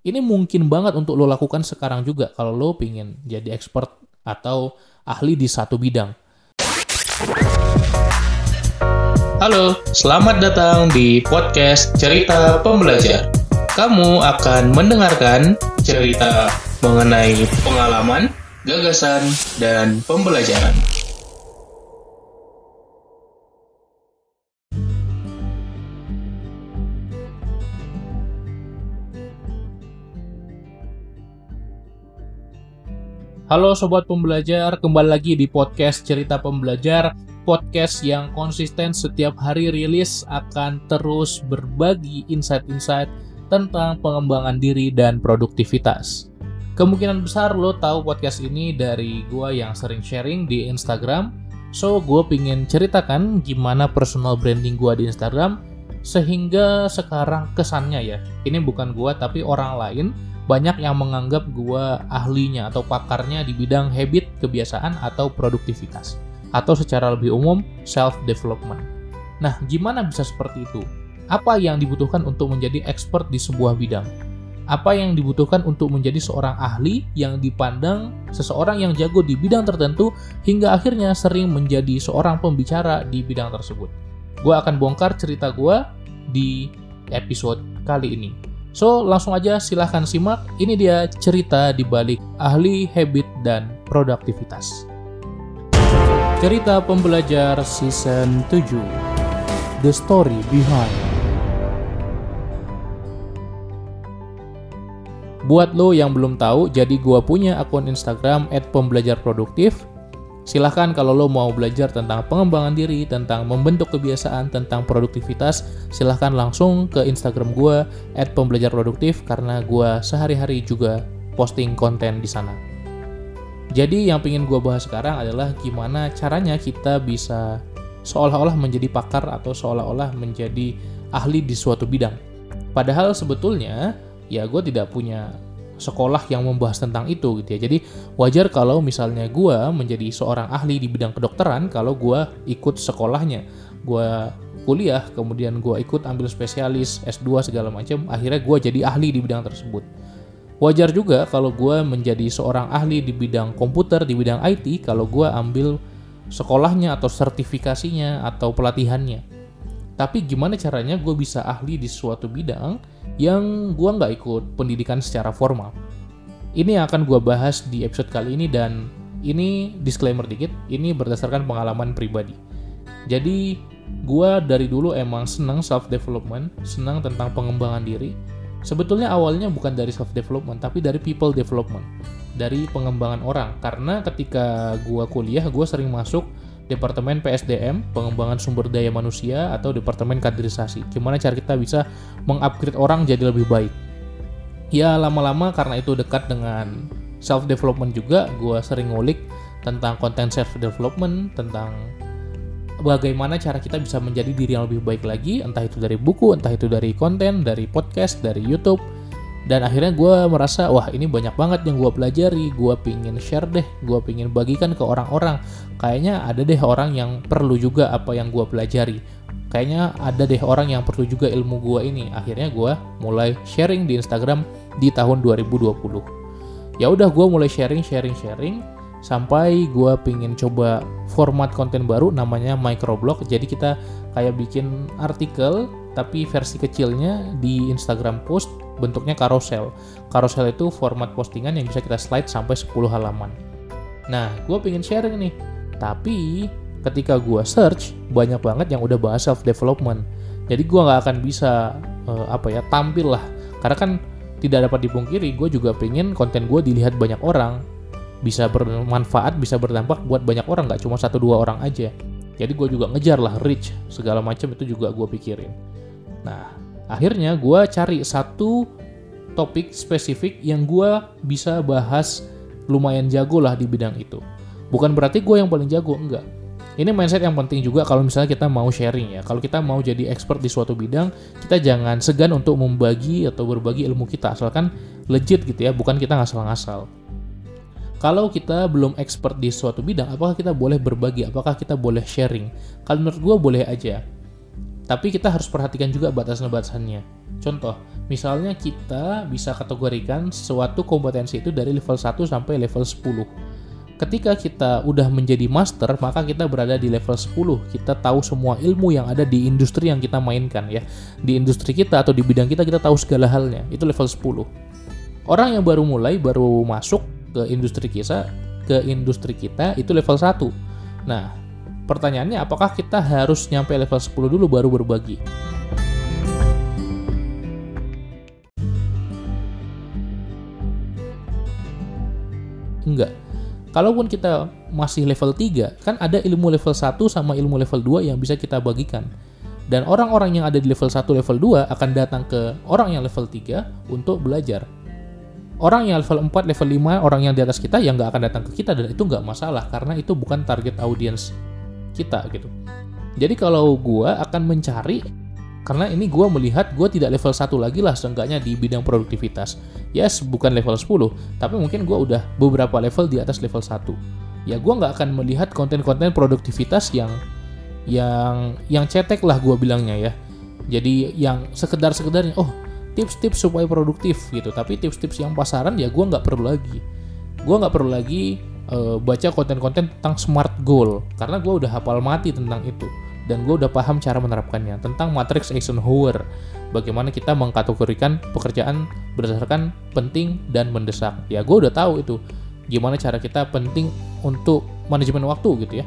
Ini mungkin banget untuk lo lakukan sekarang juga kalau lo pingin jadi expert atau ahli di satu bidang. Halo, selamat datang di podcast Cerita Pembelajar. Kamu akan mendengarkan cerita mengenai pengalaman, gagasan, dan pembelajaran. Halo sobat pembelajar, kembali lagi di podcast Cerita Pembelajar, podcast yang konsisten setiap hari rilis akan terus berbagi insight-insight tentang pengembangan diri dan produktivitas. Kemungkinan besar lo tahu podcast ini dari gue yang sering sharing di Instagram, so gue pingin ceritakan gimana personal branding gue di Instagram, sehingga sekarang kesannya ya, ini bukan gue tapi orang lain, banyak yang menganggap gue ahlinya atau pakarnya di bidang habit, kebiasaan, atau produktivitas. Atau secara lebih umum, self-development. Nah, gimana bisa seperti itu? Apa yang dibutuhkan untuk menjadi expert di sebuah bidang? Apa yang dibutuhkan untuk menjadi seorang ahli yang dipandang seseorang yang jago di bidang tertentu hingga akhirnya sering menjadi seorang pembicara di bidang tersebut? Gue akan bongkar cerita gue di episode kali ini. So, langsung aja silahkan simak. Ini dia cerita di balik ahli habit dan produktivitas. Cerita pembelajar season 7 The Story Behind Buat lo yang belum tahu, jadi gua punya akun Instagram @pembelajarproduktif Silahkan kalau lo mau belajar tentang pengembangan diri, tentang membentuk kebiasaan, tentang produktivitas, silahkan langsung ke Instagram gue at pembelajar produktif karena gue sehari-hari juga posting konten di sana. Jadi yang ingin gue bahas sekarang adalah gimana caranya kita bisa seolah-olah menjadi pakar atau seolah-olah menjadi ahli di suatu bidang. Padahal sebetulnya ya gue tidak punya sekolah yang membahas tentang itu gitu ya. Jadi wajar kalau misalnya gue menjadi seorang ahli di bidang kedokteran kalau gue ikut sekolahnya. Gue kuliah, kemudian gue ikut ambil spesialis S2 segala macam, akhirnya gue jadi ahli di bidang tersebut. Wajar juga kalau gue menjadi seorang ahli di bidang komputer, di bidang IT, kalau gue ambil sekolahnya atau sertifikasinya atau pelatihannya. Tapi gimana caranya gue bisa ahli di suatu bidang yang gue nggak ikut pendidikan secara formal. Ini yang akan gue bahas di episode kali ini dan ini disclaimer dikit, ini berdasarkan pengalaman pribadi. Jadi gue dari dulu emang senang self development, senang tentang pengembangan diri. Sebetulnya awalnya bukan dari self development, tapi dari people development, dari pengembangan orang. Karena ketika gue kuliah, gue sering masuk Departemen PSDM, pengembangan sumber daya manusia, atau Departemen kaderisasi. Gimana cara kita bisa mengupgrade orang jadi lebih baik. Ya lama-lama karena itu dekat dengan self development juga, gue sering ngulik tentang konten self development, tentang bagaimana cara kita bisa menjadi diri yang lebih baik lagi, entah itu dari buku, entah itu dari konten, dari podcast, dari YouTube, dan akhirnya gue merasa wah ini banyak banget yang gue pelajari. Gue pingin share deh. Gue pingin bagikan ke orang-orang. Kayaknya ada deh orang yang perlu juga apa yang gue pelajari. Kayaknya ada deh orang yang perlu juga ilmu gue ini. Akhirnya gue mulai sharing di Instagram di tahun 2020 ya udah gue mulai sharing sharing sharing sampai gue pingin coba format konten baru namanya microblog jadi kita kayak bikin artikel tapi versi kecilnya di Instagram post bentuknya carousel. Carousel itu format postingan yang bisa kita slide sampai 10 halaman. Nah, gue pengen sharing nih. Tapi ketika gue search, banyak banget yang udah bahas self development. Jadi gue nggak akan bisa uh, apa ya tampil lah. Karena kan tidak dapat dipungkiri, gue juga pengen konten gue dilihat banyak orang, bisa bermanfaat, bisa berdampak buat banyak orang, nggak cuma satu dua orang aja. Jadi gue juga ngejar lah reach segala macam itu juga gue pikirin. Nah, akhirnya gue cari satu topik spesifik yang gue bisa bahas lumayan jago lah di bidang itu. Bukan berarti gue yang paling jago, enggak. Ini mindset yang penting juga kalau misalnya kita mau sharing ya. Kalau kita mau jadi expert di suatu bidang, kita jangan segan untuk membagi atau berbagi ilmu kita. Asalkan legit gitu ya, bukan kita ngasal-ngasal. Kalau kita belum expert di suatu bidang, apakah kita boleh berbagi? Apakah kita boleh sharing? Kalau menurut gue boleh aja. Tapi kita harus perhatikan juga batasan-batasannya. Contoh, misalnya kita bisa kategorikan suatu kompetensi itu dari level 1 sampai level 10. Ketika kita udah menjadi master, maka kita berada di level 10. Kita tahu semua ilmu yang ada di industri yang kita mainkan ya. Di industri kita atau di bidang kita kita tahu segala halnya. Itu level 10. Orang yang baru mulai, baru masuk ke industri kita, ke industri kita itu level 1. Nah, pertanyaannya apakah kita harus nyampe level 10 dulu baru berbagi? Enggak. Kalaupun kita masih level 3, kan ada ilmu level 1 sama ilmu level 2 yang bisa kita bagikan. Dan orang-orang yang ada di level 1, level 2 akan datang ke orang yang level 3 untuk belajar. Orang yang level 4, level 5, orang yang di atas kita yang nggak akan datang ke kita dan itu nggak masalah karena itu bukan target audience kita gitu. Jadi kalau gua akan mencari karena ini gue melihat gue tidak level 1 lagi lah seenggaknya di bidang produktivitas. Yes, bukan level 10, tapi mungkin gue udah beberapa level di atas level 1. Ya gue nggak akan melihat konten-konten produktivitas yang yang yang cetek lah gue bilangnya ya. Jadi yang sekedar-sekedarnya, oh tips-tips supaya produktif gitu. Tapi tips-tips yang pasaran ya gue nggak perlu lagi. Gue nggak perlu lagi uh, baca konten-konten tentang smart goal karena gue udah hafal mati tentang itu dan gue udah paham cara menerapkannya tentang matrix Eisenhower. Bagaimana kita mengkategorikan pekerjaan berdasarkan penting dan mendesak. Ya gue udah tahu itu. Gimana cara kita penting untuk manajemen waktu gitu ya.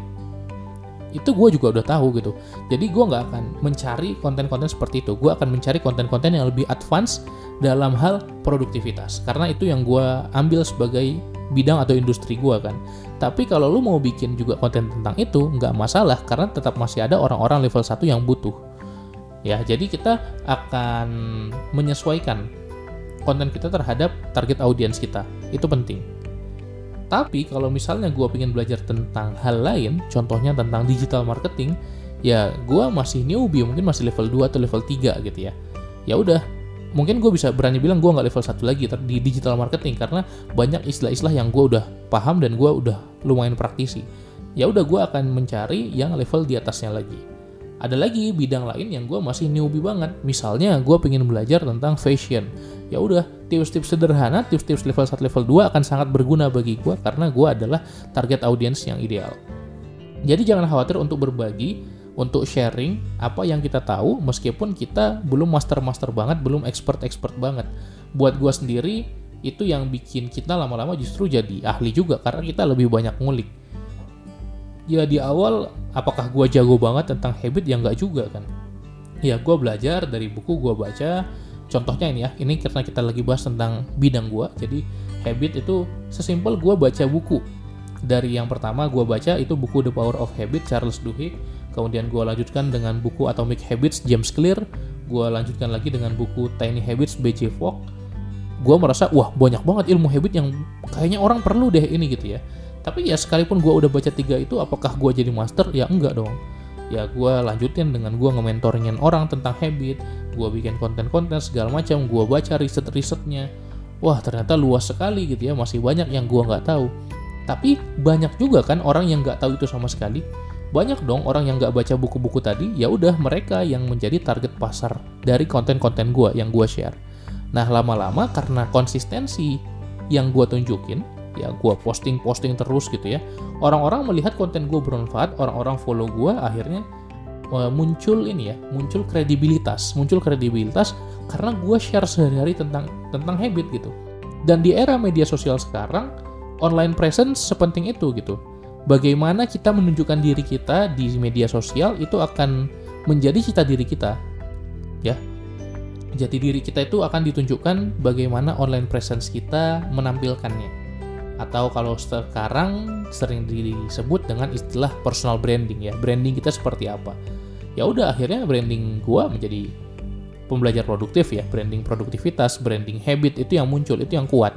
Itu gue juga udah tahu gitu. Jadi gue nggak akan mencari konten-konten seperti itu. Gue akan mencari konten-konten yang lebih advance dalam hal produktivitas. Karena itu yang gue ambil sebagai bidang atau industri gue kan. Tapi kalau lu mau bikin juga konten tentang itu, nggak masalah karena tetap masih ada orang-orang level 1 yang butuh. Ya, jadi kita akan menyesuaikan konten kita terhadap target audiens kita. Itu penting. Tapi kalau misalnya gue pengen belajar tentang hal lain, contohnya tentang digital marketing, ya gue masih newbie, mungkin masih level 2 atau level 3 gitu ya. Ya udah, mungkin gue bisa berani bilang gue nggak level 1 lagi di digital marketing karena banyak istilah-istilah yang gue udah paham dan gue udah lumayan praktisi. Ya udah gue akan mencari yang level di atasnya lagi. Ada lagi bidang lain yang gue masih newbie banget. Misalnya gue pengen belajar tentang fashion. Ya udah tips-tips sederhana, tips-tips level 1 level 2 akan sangat berguna bagi gue karena gue adalah target audiens yang ideal. Jadi jangan khawatir untuk berbagi untuk sharing apa yang kita tahu meskipun kita belum master-master banget, belum expert-expert banget. Buat gue sendiri itu yang bikin kita lama-lama justru jadi ahli juga karena kita lebih banyak ngulik. Ya di awal apakah gue jago banget tentang habit yang nggak juga kan? Ya gue belajar dari buku gue baca. Contohnya ini ya, ini karena kita lagi bahas tentang bidang gue. Jadi habit itu sesimpel gue baca buku. Dari yang pertama gue baca itu buku The Power of Habit Charles Duhigg kemudian gue lanjutkan dengan buku Atomic Habits James Clear. Gue lanjutkan lagi dengan buku Tiny Habits B.J. Fogg. Gue merasa wah banyak banget ilmu habit yang kayaknya orang perlu deh ini gitu ya. Tapi ya sekalipun gue udah baca tiga itu apakah gue jadi master? Ya enggak dong. Ya gue lanjutin dengan gue nge-mentoringin orang tentang habit gue bikin konten-konten segala macam gue baca riset-risetnya. Wah ternyata luas sekali gitu ya masih banyak yang gue nggak tahu. Tapi banyak juga kan orang yang nggak tahu itu sama sekali banyak dong orang yang nggak baca buku-buku tadi ya udah mereka yang menjadi target pasar dari konten-konten gue yang gue share. Nah lama-lama karena konsistensi yang gue tunjukin ya gue posting-posting terus gitu ya orang-orang melihat konten gue bermanfaat orang-orang follow gue akhirnya uh, muncul ini ya muncul kredibilitas muncul kredibilitas karena gue share sehari-hari tentang tentang habit gitu. Dan di era media sosial sekarang online presence sepenting itu gitu bagaimana kita menunjukkan diri kita di media sosial itu akan menjadi cita diri kita. Ya. Jati diri kita itu akan ditunjukkan bagaimana online presence kita menampilkannya. Atau kalau sekarang sering disebut dengan istilah personal branding ya. Branding kita seperti apa? Ya udah akhirnya branding gua menjadi pembelajar produktif ya, branding produktivitas, branding habit itu yang muncul, itu yang kuat.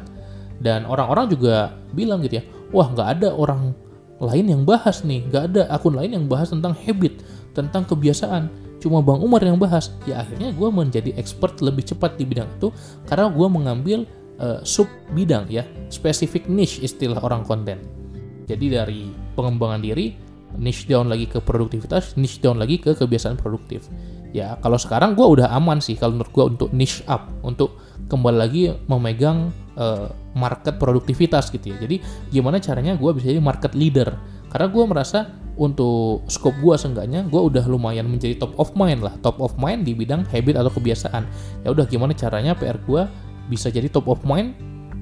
Dan orang-orang juga bilang gitu ya, wah nggak ada orang lain yang bahas nih, gak ada akun lain yang bahas tentang habit, tentang kebiasaan. Cuma Bang Umar yang bahas. Ya akhirnya gue menjadi expert lebih cepat di bidang itu karena gue mengambil uh, sub bidang ya, spesifik niche istilah orang konten. Jadi dari pengembangan diri, niche down lagi ke produktivitas, niche down lagi ke kebiasaan produktif. Ya kalau sekarang gue udah aman sih kalau menurut gue untuk niche up untuk kembali lagi memegang uh, market produktivitas gitu ya. Jadi gimana caranya gue bisa jadi market leader? Karena gue merasa untuk scope gue seenggaknya gue udah lumayan menjadi top of mind lah. Top of mind di bidang habit atau kebiasaan. Ya udah gimana caranya PR gue bisa jadi top of mind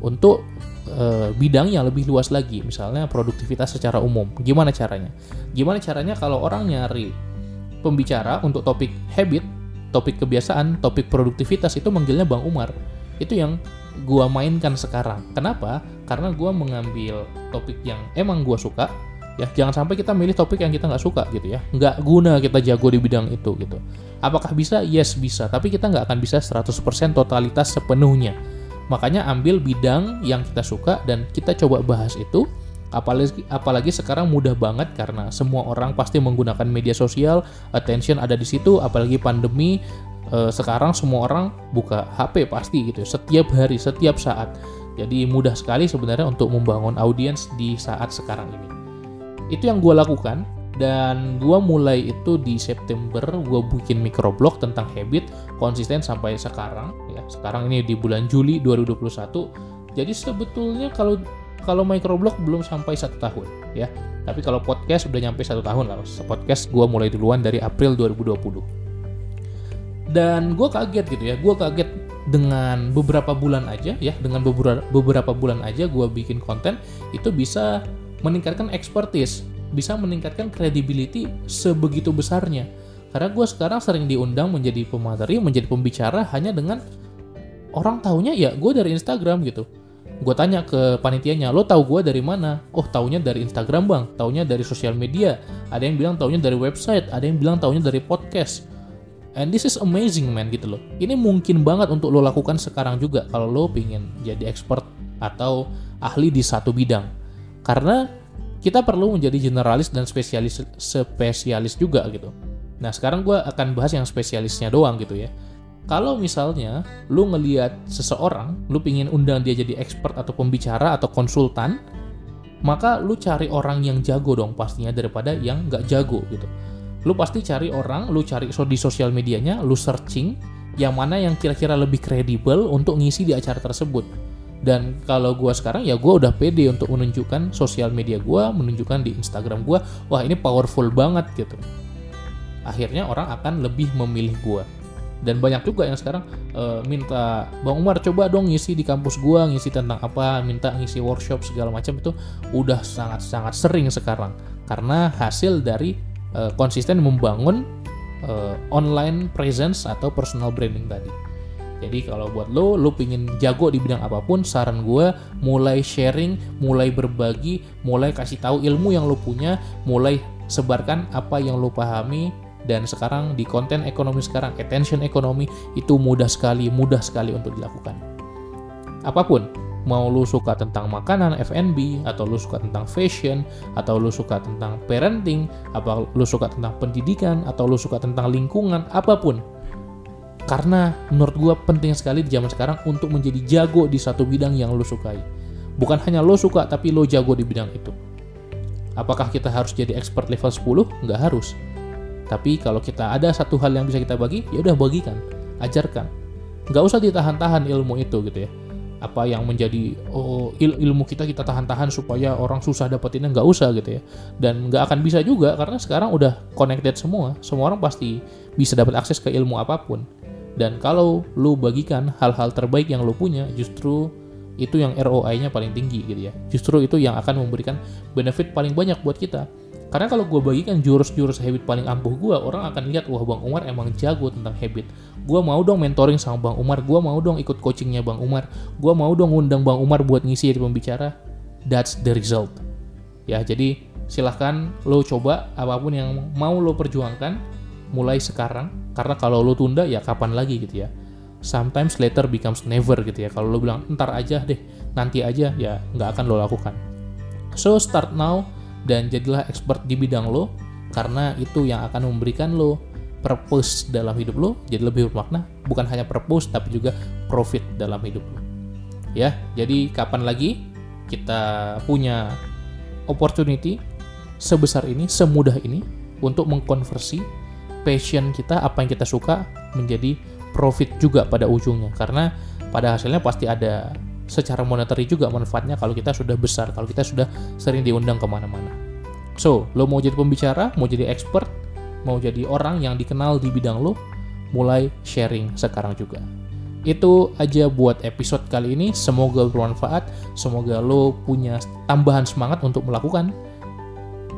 untuk uh, bidang yang lebih luas lagi? Misalnya produktivitas secara umum. Gimana caranya? Gimana caranya kalau orang nyari pembicara untuk topik habit topik kebiasaan topik produktivitas itu manggilnya Bang Umar. Itu yang gue mainkan sekarang. Kenapa? Karena gue mengambil topik yang emang gue suka ya. Jangan sampai kita milih topik yang kita nggak suka gitu ya. Nggak guna kita jago di bidang itu gitu. Apakah bisa? Yes bisa. Tapi kita nggak akan bisa 100% totalitas sepenuhnya. Makanya ambil bidang yang kita suka dan kita coba bahas itu apalagi apalagi sekarang mudah banget karena semua orang pasti menggunakan media sosial attention ada di situ apalagi pandemi eh, sekarang semua orang buka HP pasti gitu setiap hari setiap saat. Jadi mudah sekali sebenarnya untuk membangun audiens di saat sekarang ini. Itu yang gue lakukan dan gue mulai itu di September gue bikin microblog tentang habit konsisten sampai sekarang ya. Sekarang ini di bulan Juli 2021 jadi sebetulnya kalau kalau microblog belum sampai satu tahun ya. Tapi kalau podcast udah nyampe satu tahun lah. Podcast gue mulai duluan dari April 2020 dan gue kaget gitu ya. Gue kaget dengan beberapa bulan aja ya. Dengan beberapa bulan aja gue bikin konten itu bisa meningkatkan expertise, bisa meningkatkan credibility sebegitu besarnya. Karena gue sekarang sering diundang menjadi pemateri, menjadi pembicara hanya dengan orang taunya ya gue dari Instagram gitu. Gue tanya ke panitianya, lo tahu gue dari mana? Oh taunya dari Instagram bang, taunya dari sosial media. Ada yang bilang taunya dari website, ada yang bilang taunya dari podcast. And this is amazing man gitu loh. Ini mungkin banget untuk lo lakukan sekarang juga kalau lo pingin jadi expert atau ahli di satu bidang karena kita perlu menjadi generalis dan spesialis spesialis juga gitu. Nah sekarang gue akan bahas yang spesialisnya doang gitu ya. Kalau misalnya lu ngeliat seseorang, lu pingin undang dia jadi expert atau pembicara atau konsultan, maka lu cari orang yang jago dong pastinya daripada yang nggak jago gitu. Lu pasti cari orang, lu cari di sosial medianya, lu searching yang mana yang kira-kira lebih kredibel untuk ngisi di acara tersebut. Dan kalau gue sekarang ya gue udah pede untuk menunjukkan sosial media gue menunjukkan di Instagram gue wah ini powerful banget gitu. Akhirnya orang akan lebih memilih gue dan banyak juga yang sekarang uh, minta Bang Umar coba dong ngisi di kampus gue ngisi tentang apa minta ngisi workshop segala macam itu udah sangat sangat sering sekarang. Karena hasil dari uh, konsisten membangun uh, online presence atau personal branding tadi. Jadi kalau buat lo, lo pingin jago di bidang apa pun, saran gue mulai sharing, mulai berbagi, mulai kasih tahu ilmu yang lo punya, mulai sebarkan apa yang lo pahami dan sekarang di konten ekonomi sekarang attention ekonomi itu mudah sekali mudah sekali untuk dilakukan apa pun mau lu suka tentang makanan F&B atau lu suka tentang fashion atau lu suka tentang parenting apa lu suka tentang pendidikan atau lu suka tentang lingkungan apa pun karena menurut gue penting sekali di zaman sekarang untuk menjadi jago di satu bidang yang lo sukai. Bukan hanya lo suka, tapi lo jago di bidang itu. Apakah kita harus jadi expert level 10? Nggak harus. Tapi kalau kita ada satu hal yang bisa kita bagi, ya udah bagikan, ajarkan. Nggak usah ditahan-tahan ilmu itu gitu ya. Apa yang menjadi oh, il ilmu kita kita tahan-tahan supaya orang susah dapetinnya nggak usah gitu ya. Dan nggak akan bisa juga karena sekarang udah connected semua. Semua orang pasti bisa dapat akses ke ilmu apa pun dan kalau lu bagikan hal-hal terbaik yang lu punya, justru itu yang ROI-nya paling tinggi gitu ya. Justru itu yang akan memberikan benefit paling banyak buat kita. Karena kalau gue bagikan jurus-jurus habit paling ampuh gue, orang akan lihat, wah Bang Umar emang jago tentang habit. Gue mau dong mentoring sama Bang Umar, gue mau dong ikut coachingnya Bang Umar, gue mau dong undang Bang Umar buat ngisi jadi pembicara. That's the result. Ya, jadi silahkan lo coba apa pun yang mau lo perjuangkan, mulai sekarang karena kalau lo tunda ya kapan lagi gitu ya sometimes later becomes never gitu ya kalau lo bilang ntar aja deh nanti aja ya nggak akan lo lakukan so start now dan jadilah expert di bidang lo karena itu yang akan memberikan lo purpose dalam hidup lo jadi lebih bermakna bukan hanya purpose tapi juga profit dalam hidup lo ya jadi kapan lagi kita punya opportunity sebesar ini semudah ini untuk mengkonversi passion kita, apa yang kita suka menjadi profit juga pada ujungnya. Karena pada hasilnya pasti ada secara monetary juga manfaatnya kalau kita sudah besar, kalau kita sudah sering diundang ke mana-mana. So, lo mau jadi pembicara, mau jadi expert, mau jadi orang yang dikenal di bidang lo, mulai sharing sekarang juga. Itu aja buat episode kali ini. Semoga bermanfaat. Semoga lo punya tambahan semangat untuk melakukan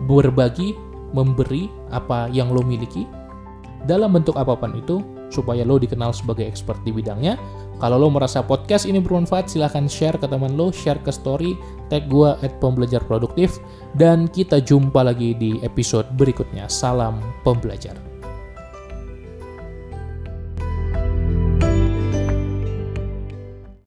berbagi, memberi apa yang lo miliki dalam bentuk apa pun itu supaya lo dikenal sebagai expert di bidangnya. Kalau lo merasa podcast ini bermanfaat, silahkan share ke teman lo, share ke story, tag gue at pembelajar produktif, dan kita jumpa lagi di episode berikutnya. Salam pembelajar.